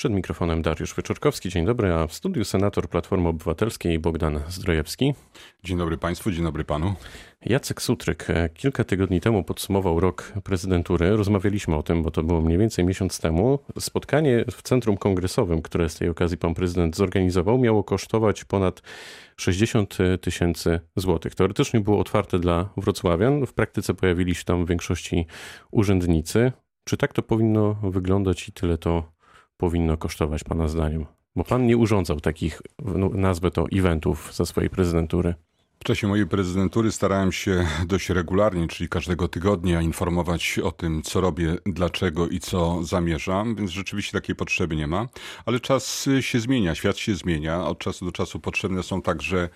Przed mikrofonem Dariusz Wyczorkowski. Dzień dobry, a w studiu senator Platformy Obywatelskiej Bogdan Zdrojewski. Dzień dobry Państwu, dzień dobry Panu. Jacek Sutryk kilka tygodni temu podsumował rok prezydentury. Rozmawialiśmy o tym, bo to było mniej więcej miesiąc temu. Spotkanie w Centrum Kongresowym, które z tej okazji pan prezydent zorganizował, miało kosztować ponad 60 tysięcy złotych. Teoretycznie było otwarte dla wrocławian, w praktyce pojawili się tam w większości urzędnicy. Czy tak to powinno wyglądać i tyle to powinno kosztować Pana zdaniem? Bo Pan nie urządzał takich, no, nazwę to, eventów za swojej prezydentury. W czasie mojej prezydentury starałem się dość regularnie, czyli każdego tygodnia, informować o tym, co robię, dlaczego i co zamierzam, więc rzeczywiście takiej potrzeby nie ma. Ale czas się zmienia, świat się zmienia. Od czasu do czasu potrzebne są także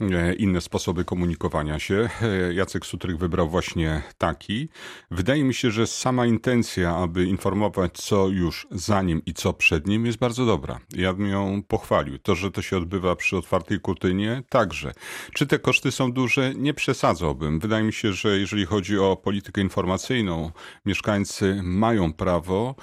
e, inne sposoby komunikowania się. E, Jacek Sutryk wybrał właśnie taki. Wydaje mi się, że sama intencja, aby informować, co już za nim i co przed nim, jest bardzo dobra. Ja bym ją pochwalił. To, że to się odbywa przy otwartej kurtynie, także. Czy te koszty są duże, nie przesadzałbym. Wydaje mi się, że jeżeli chodzi o politykę informacyjną, mieszkańcy mają prawo,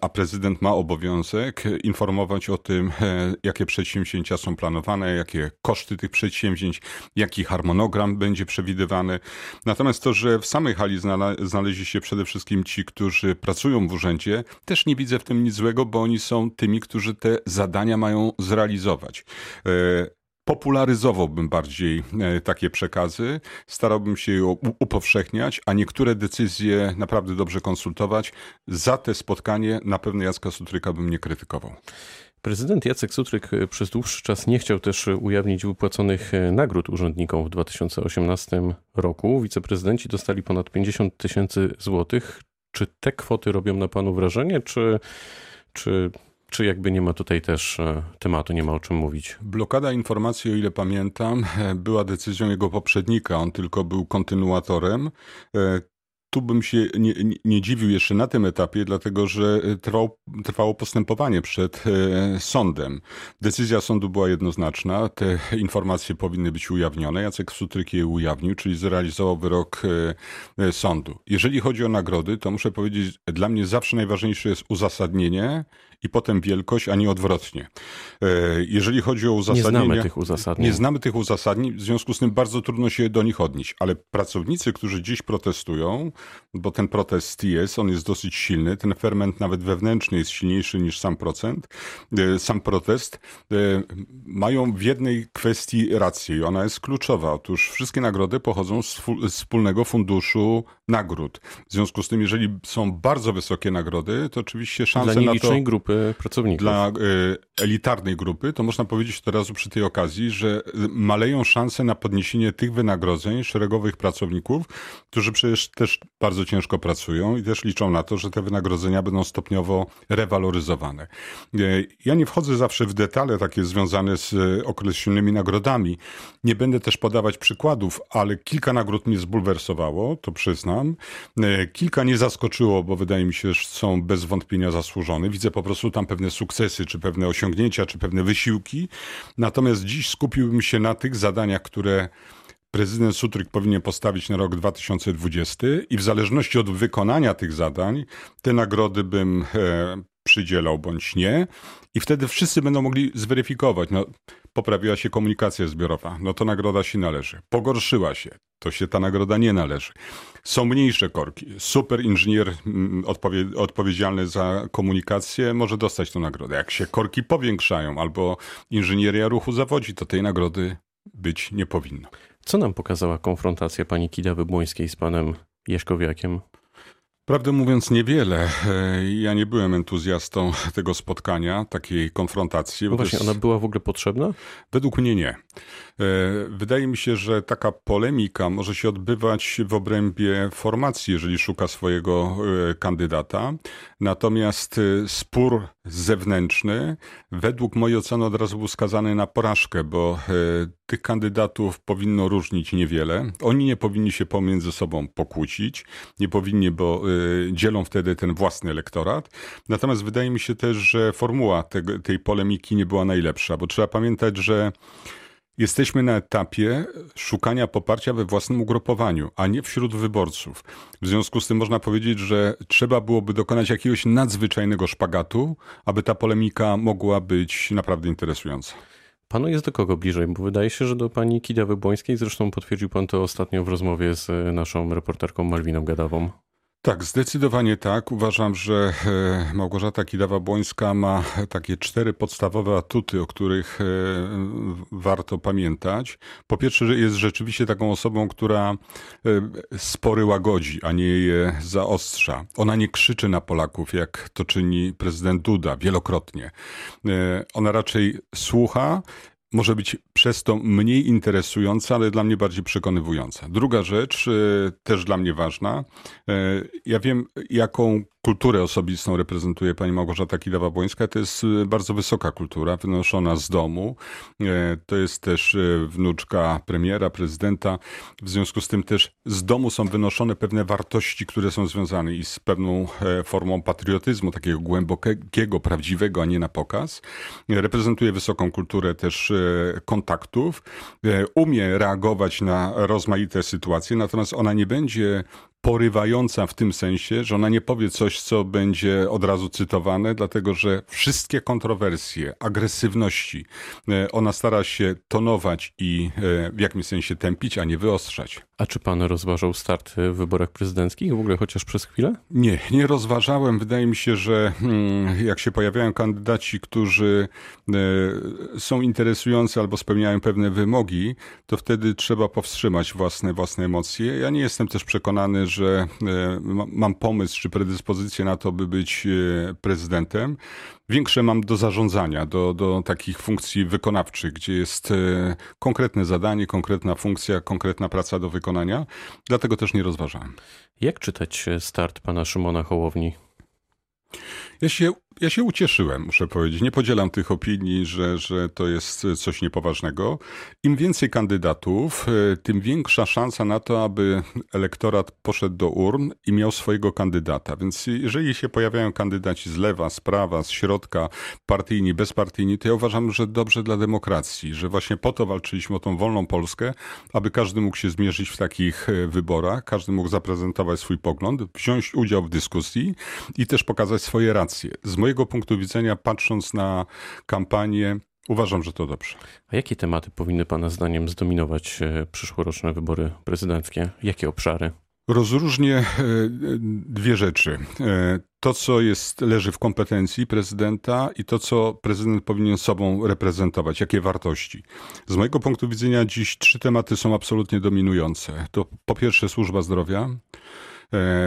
a prezydent ma obowiązek informować o tym, e, jakie przedsięwzięcia są planowane, jakie koszty tych przedsięwzięć, jaki harmonogram będzie przewidywany. Natomiast to, że w samej hali znaleźli się przede wszystkim ci, którzy pracują w urzędzie, też nie widzę w tym nic złego, bo oni są tymi, którzy te zadania mają zrealizować. E, popularyzowałbym bardziej e, takie przekazy, starałbym się je upowszechniać, a niektóre decyzje naprawdę dobrze konsultować. Za te spotkanie na pewno Jacka Sutryka bym nie krytykował. Prezydent Jacek Sutryk e, przez dłuższy czas nie chciał też ujawnić wypłaconych e, nagród urzędnikom w 2018 roku. Wiceprezydenci dostali ponad 50 tysięcy złotych. Czy te kwoty robią na panu wrażenie, czy, czy czy jakby nie ma tutaj też e, tematu, nie ma o czym mówić? Blokada informacji, o ile pamiętam, e, była decyzją jego poprzednika. On tylko był kontynuatorem. E, tu bym się nie, nie, dziwił jeszcze na tym etapie, dlatego że trwało, trwało postępowanie przed sądem. Decyzja sądu była jednoznaczna, te informacje powinny być ujawnione. Jacek Sutryk je ujawnił, czyli zrealizował wyrok sądu. Jeżeli chodzi o nagrody, to muszę powiedzieć, dla mnie zawsze najważniejsze jest uzasadnienie i potem wielkość, a nie odwrotnie. E, jeżeli chodzi o uzasadnienie... Nie znamy tych uzasadnień. Nie znamy tych uzasadnień, w związku z tym bardzo trudno się do nich odnieść. Ale pracownicy, którzy dziś protestują, bo ten protest jest, on jest dosyć silny, ten ferment nawet wewnętrzny jest silniejszy niż sam procent, e, sam protest, e, mają w jednej kwestii rację i ona jest kluczowa. Otóż wszystkie nagrody pochodzą z wspólnego funduszu nagród. W związku z tym, jeżeli są bardzo wysokie nagrody, to oczywiście szanse na to... grupy pracowników. Dla y, elitarnej grupy, to można powiedzieć od razu przy tej okazji, że maleją szanse na podniesienie tych wynagrodzeń szeregowych pracowników, którzy przecież też bardzo ciężko pracują i też liczą na to, że te wynagrodzenia będą stopniowo rewaloryzowane. Y, ja nie wchodzę zawsze w detale takie związane z y, określonymi nagrodami. Nie będę też podawać przykładów, ale kilka nagród mnie zbulwersowało, to przyznam. Kilka nie zaskoczyło, bo wydaje mi się, że są bez wątpienia zasłużone. Widzę po prostu tam pewne sukcesy, czy pewne osiągnięcia, czy pewne wysiłki. Natomiast dziś skupiłbym się na tych zadaniach, które prezydent Sutryk powinien postawić na rok 2020 i w zależności od wykonania tych zadań, te nagrody bym e, przydzielał bądź nie. I wtedy wszyscy będą mogli zweryfikować. No, poprawiła się komunikacja zbiorowa, no to nagroda się należy. Pogorszyła się, to się ta nagroda nie należy. Są mniejsze korki. Super inżynier mm, odpowie, odpowiedzialny za komunikację może dostać tę nagrodę. Jak się korki powiększają albo inżynieria ruchu zawodzi, to tej nagrody być nie powinno. Co nam pokazała konfrontacja pani Kidawy Błońskiej z panem Jeszkowiakiem? Prawdę mówiąc, niewiele. E, ja nie byłem entuzjastą tego spotkania, takiej konfrontacji. No właśnie, jest... ona była w ogóle potrzebna? Według mnie nie. E, wydaje mi się, że taka polemika może się odbywać w obrębie formacji, jeżeli szuka swojego e, kandydata. Natomiast e, spór zewnętrzny, według mojej oceny, od razu był skazany na porażkę, bo tych kandydatów powinno różnić niewiele. Oni nie powinni się pomiędzy sobą pokłócić, nie powinni, bo dzielą wtedy ten własny elektorat. Natomiast wydaje mi się też, że formuła tej polemiki nie była najlepsza, bo trzeba pamiętać, że Jesteśmy na etapie szukania poparcia we własnym ugrupowaniu, a nie wśród wyborców. W związku z tym można powiedzieć, że trzeba byłoby dokonać jakiegoś nadzwyczajnego szpagatu, aby ta polemika mogła być naprawdę interesująca. Panu jest do kogo bliżej? Bo wydaje się, że do pani Kidawy Błońskiej, zresztą potwierdził pan to ostatnio w rozmowie z naszą reporterką Malwiną Gadawą. Tak, zdecydowanie tak. Uważam, że e, Małgorzata Kidawa-Błońska ma takie cztery podstawowe atuty, o których e, warto pamiętać. Po pierwsze, że jest rzeczywiście taką osobą, która e, spory łagodzi, a nie je zaostrza. Ona nie krzyczy na Polaków, jak to czyni prezydent Duda wielokrotnie. Ona raczej słucha może być przez to mniej interesująca, ale dla mnie bardziej przekonywująca. Druga rzecz, też dla mnie ważna. Ja wiem, jaką kulturę osobistą reprezentuje pani Małgorzata Kidawa-Błońska. To jest y, bardzo wysoka kultura, wynoszona z domu. E, to jest też y, wnuczka premiera, prezydenta. W związku z tym też z domu są wynoszone pewne wartości, które są związane i z pewną e, formą patriotyzmu, takiego głębokiego, prawdziwego, a nie na pokaz. Reprezentuje wysoką kulturę też e, kontaktów. Umie reagować na rozmaite sytuacje, natomiast ona nie będzie porywająca w tym sensie, że ona nie powie coś, co będzie od razu cytowane, dlatego że wszystkie kontrowersje, agresywności, e, ona stara się tonować i e, w jakimś sensie tępić, a nie wyostrzać. A czy pan rozważał start w wyborach prezydenckich w ogóle chociaż przez chwilę? Nie, nie rozważałem. Wydaje mi się, że mm, jak się pojawiają kandydaci, którzy e, są interesujący albo spełniają pewne wymogi, to wtedy trzeba powstrzymać własne, własne emocje. Ja nie jestem też przekonany, że e, mam pomysł czy predyspozycję na to, by być e, prezydentem. Większe mam do zarządzania, do, do takich funkcji wykonawczych, gdzie jest e, konkretne zadanie, konkretna funkcja, konkretna praca do wykonania. Dlatego też nie rozważałem. Jak czytać start pana Szymona Hołowni? Ja się ja się ucieszyłem, muszę powiedzieć. Nie podzielam tych opinii, że, że to jest coś niepoważnego. Im więcej kandydatów, e, tym większa szansa na to, aby elektorat poszedł do urn i miał swojego kandydata. Więc jeżeli się pojawiają kandydaci z lewa, z prawa, z środka, partyjni, bezpartyjni, to ja uważam, że dobrze dla demokracji, że właśnie po to walczyliśmy o tą wolną Polskę, aby każdy mógł się zmierzyć w takich e, wyborach, każdy mógł zaprezentować swój pogląd, wziąć udział w dyskusji i też pokazać swoje racje. Z mojego punktu widzenia, patrząc na kampanię, uważam, że to dobrze. A jakie tematy powinny Pana zdaniem zdominować e, przyszłoroczne wybory prezydenckie? Jakie obszary? Rozróżnię e, dwie rzeczy. E, to, co jest, leży w kompetencji prezydenta i to, co prezydent powinien sobą reprezentować, jakie wartości. Z mojego punktu widzenia dziś trzy tematy są absolutnie dominujące. To po pierwsze służba zdrowia,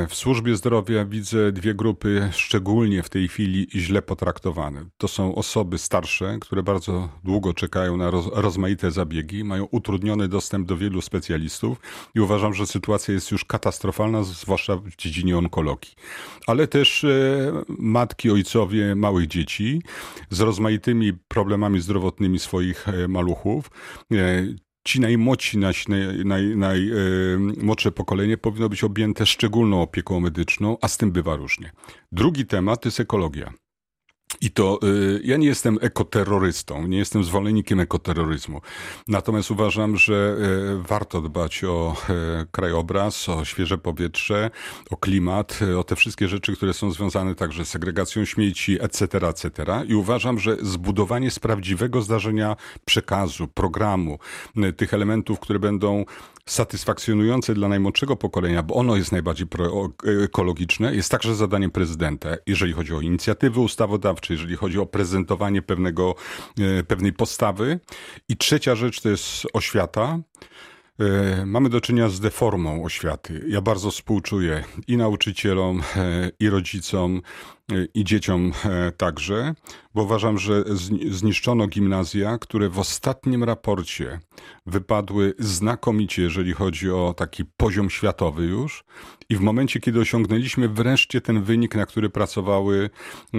w służbie zdrowia widzę dwie grupy szczególnie w tej chwili źle potraktowane. To są osoby starsze, które bardzo długo czekają na roz, rozmaite zabiegi, mają utrudniony dostęp do wielu specjalistów i uważam, że sytuacja jest już katastrofalna, zwłaszcza w dziedzinie onkologii. Ale też e, matki, ojcowie małych dzieci z rozmaitymi problemami zdrowotnymi swoich e, maluchów ci najmłodsi, naj, naj, naj, pokolenie powinno być objęte szczególną opieką medyczną, a z tym bywa różnie. Drugi temat to jest ekologia. I to y, ja nie jestem ekoterrorystą, nie jestem zwolennikiem ekoterroryzmu. Natomiast uważam, że y, warto dbać o y, krajobraz, o świeże powietrze, o klimat, o te wszystkie rzeczy, które są związane także z segregacją śmieci, etc., etc. I uważam, że zbudowanie z prawdziwego zdarzenia przekazu, programu, tych elementów, które będą satysfakcjonujące dla najmłodszego pokolenia, bo ono jest najbardziej ekologiczne, jest także zadaniem prezydenta, jeżeli chodzi o inicjatywy ustawodawcze, jeżeli chodzi o prezentowanie pewnego, e, pewnej postawy. I trzecia rzecz to jest oświata. E, mamy do czynienia z deformą oświaty. Ja bardzo współczuję i nauczycielom, e, i rodzicom, i dzieciom także, bo uważam, że zniszczono gimnazja, które w ostatnim raporcie wypadły znakomicie, jeżeli chodzi o taki poziom światowy już. I w momencie, kiedy osiągnęliśmy wreszcie ten wynik, na który pracowały e,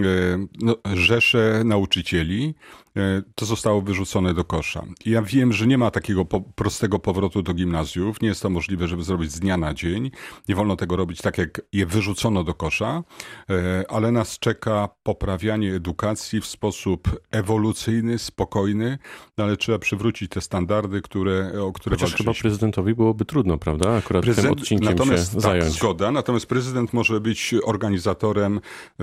no, rzesze nauczycieli, e, to zostało wyrzucone do kosza. I ja wiem, że nie ma takiego po prostego powrotu do gimnazjów. Nie jest to możliwe, żeby zrobić z dnia na dzień. Nie wolno tego robić tak, jak je wyrzucono do kosza, e, ale nas czeka poprawianie edukacji w sposób ewolucyjny, spokojny, no ale trzeba przywrócić te standardy, które, o które Chociaż chyba prezydentowi byłoby trudno, prawda? Akurat Prezydent, tym odcinkiem natomiast, się tak, zająć. Zgoda, natomiast prezydent może być organizatorem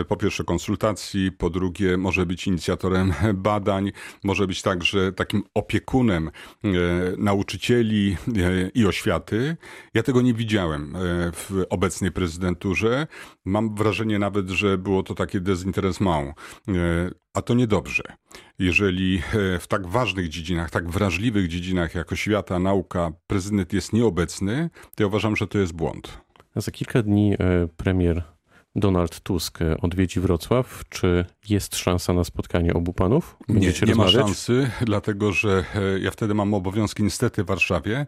po pierwsze konsultacji, po drugie może być inicjatorem badań, może być także takim opiekunem e, nauczycieli e, i oświaty. Ja tego nie widziałem e, w obecnej prezydenturze. Mam wrażenie nawet, że było to takie dezinteresment, a to niedobrze. Jeżeli w tak ważnych dziedzinach, tak wrażliwych dziedzinach jak oświata, nauka, prezydent jest nieobecny, to ja uważam, że to jest błąd. Za kilka dni premier Donald Tusk odwiedzi Wrocław. Czy jest szansa na spotkanie obu panów? Będziecie nie, nie ma szansy, dlatego że e, ja wtedy mam obowiązki niestety w Warszawie.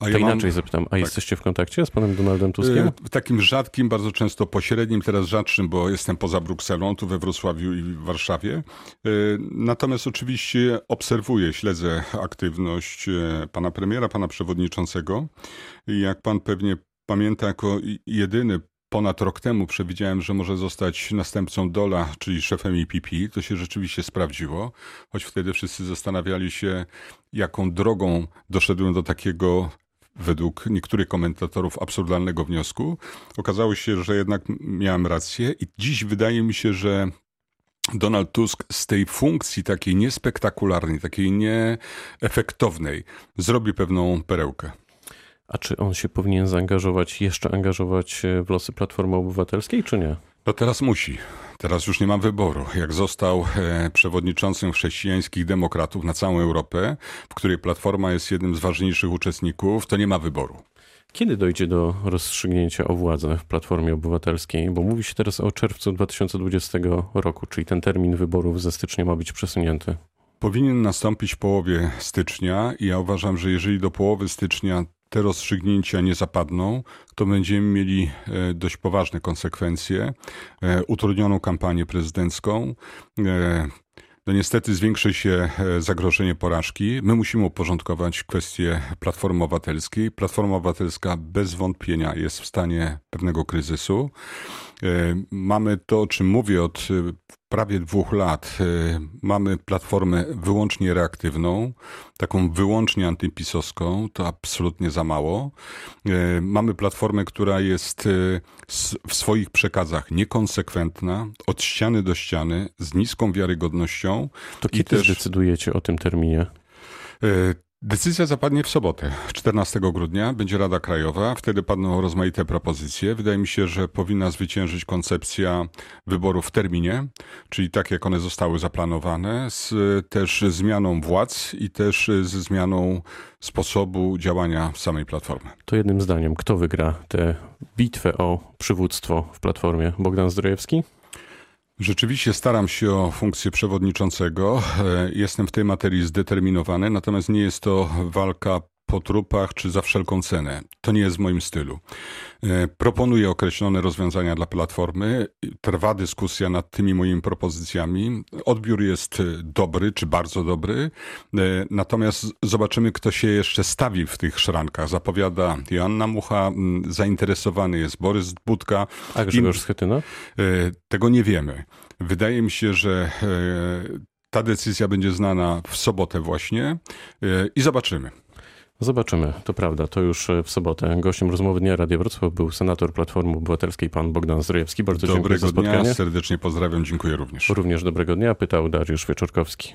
A to ja inaczej mam... zapytam, a tak. jesteście w kontakcie z panem Donaldem Tuskiem? E, w takim rzadkim, bardzo często pośrednim, teraz rzadszym, bo jestem poza Brukselą, tu we Wrocławiu i w Warszawie. E, natomiast oczywiście obserwuję, śledzę aktywność pana premiera, pana przewodniczącego. Jak pan pewnie pamięta, jako jedyny ponad rok temu przewidziałem, że może zostać następcą Dola, czyli szefem IPP. To się rzeczywiście sprawdziło, choć wtedy wszyscy zastanawiali się, jaką drogą doszedłem do takiego według niektórych komentatorów absurdalnego wniosku. Okazało się, że jednak miałem rację i dziś wydaje mi się, że Donald Tusk z tej funkcji takiej niespektakularnej, takiej nieefektownej zrobi pewną perełkę. A czy on się powinien zaangażować, jeszcze angażować w losy Platformy Obywatelskiej, czy nie? No teraz musi. Teraz już nie mam wyboru. Jak został e, przewodniczącym chrześcijańskich demokratów na całą Europę, w której Platforma jest jednym z ważniejszych uczestników, to nie ma wyboru. Kiedy dojdzie do rozstrzygnięcia o władzę w Platformie Obywatelskiej? Bo mówi się teraz o czerwcu 2020 roku, czyli ten termin wyborów ze stycznia ma być przesunięty. Powinien nastąpić w połowie stycznia i ja uważam, że jeżeli do połowy stycznia te rozstrzygnięcia nie zapadną, to będziemy mieli e, dość poważne konsekwencje, e, utrudnioną kampanię prezydencką. E, no niestety zwiększy się zagrożenie porażki. My musimy uporządkować kwestię Platformy Obywatelskiej. Platforma Obywatelska bez wątpienia jest w stanie pewnego kryzysu. Mamy to, o czym mówię od prawie dwóch lat y, mamy platformę wyłącznie reaktywną, taką wyłącznie antypisowską, to absolutnie za mało. Y, mamy platformę, która jest y, w swoich przekazach niekonsekwentna, od ściany do ściany, z niską wiarygodnością. To kiedy też decydujecie o tym terminie? Decyzja zapadnie w sobotę, 14 grudnia, będzie Rada Krajowa. Wtedy padną rozmaite propozycje. Wydaje mi się, że powinna zwyciężyć koncepcja wyborów w terminie, czyli tak jak one zostały zaplanowane, z też zmianą władz i też ze zmianą sposobu działania samej Platformy. To jednym zdaniem, kto wygra tę bitwę o przywództwo w Platformie? Bogdan Zdrojewski? Rzeczywiście staram się o funkcję przewodniczącego. E, jestem w tej materii zdeterminowany, natomiast nie jest to walka po trupach czy za wszelką cenę. To nie jest w moim stylu. E, proponuję określone rozwiązania dla platformy. Trwa dyskusja nad tymi moimi propozycjami. Odbiór jest dobry czy bardzo dobry. E, natomiast zobaczymy, kto się jeszcze stawi w tych szrankach. Zapowiada Joanna Mucha, zainteresowany jest Borys Budka. A Grzegorz Schetyna? E, tego nie wiemy. Wydaje mi się, że ta decyzja będzie znana w sobotę właśnie i zobaczymy. Zobaczymy, to prawda, to już e, w sobotę. Gościem rozmowy Dnia Radia Wrocław był senator Platformy Obywatelskiej, pan Bogdan Zdrojewski. Bardzo dobrego dziękuję za spotkanie. Dnia, serdecznie pozdrawiam, dziękuję również. Również dobrego dnia, pytał Dariusz Wieczorkowski.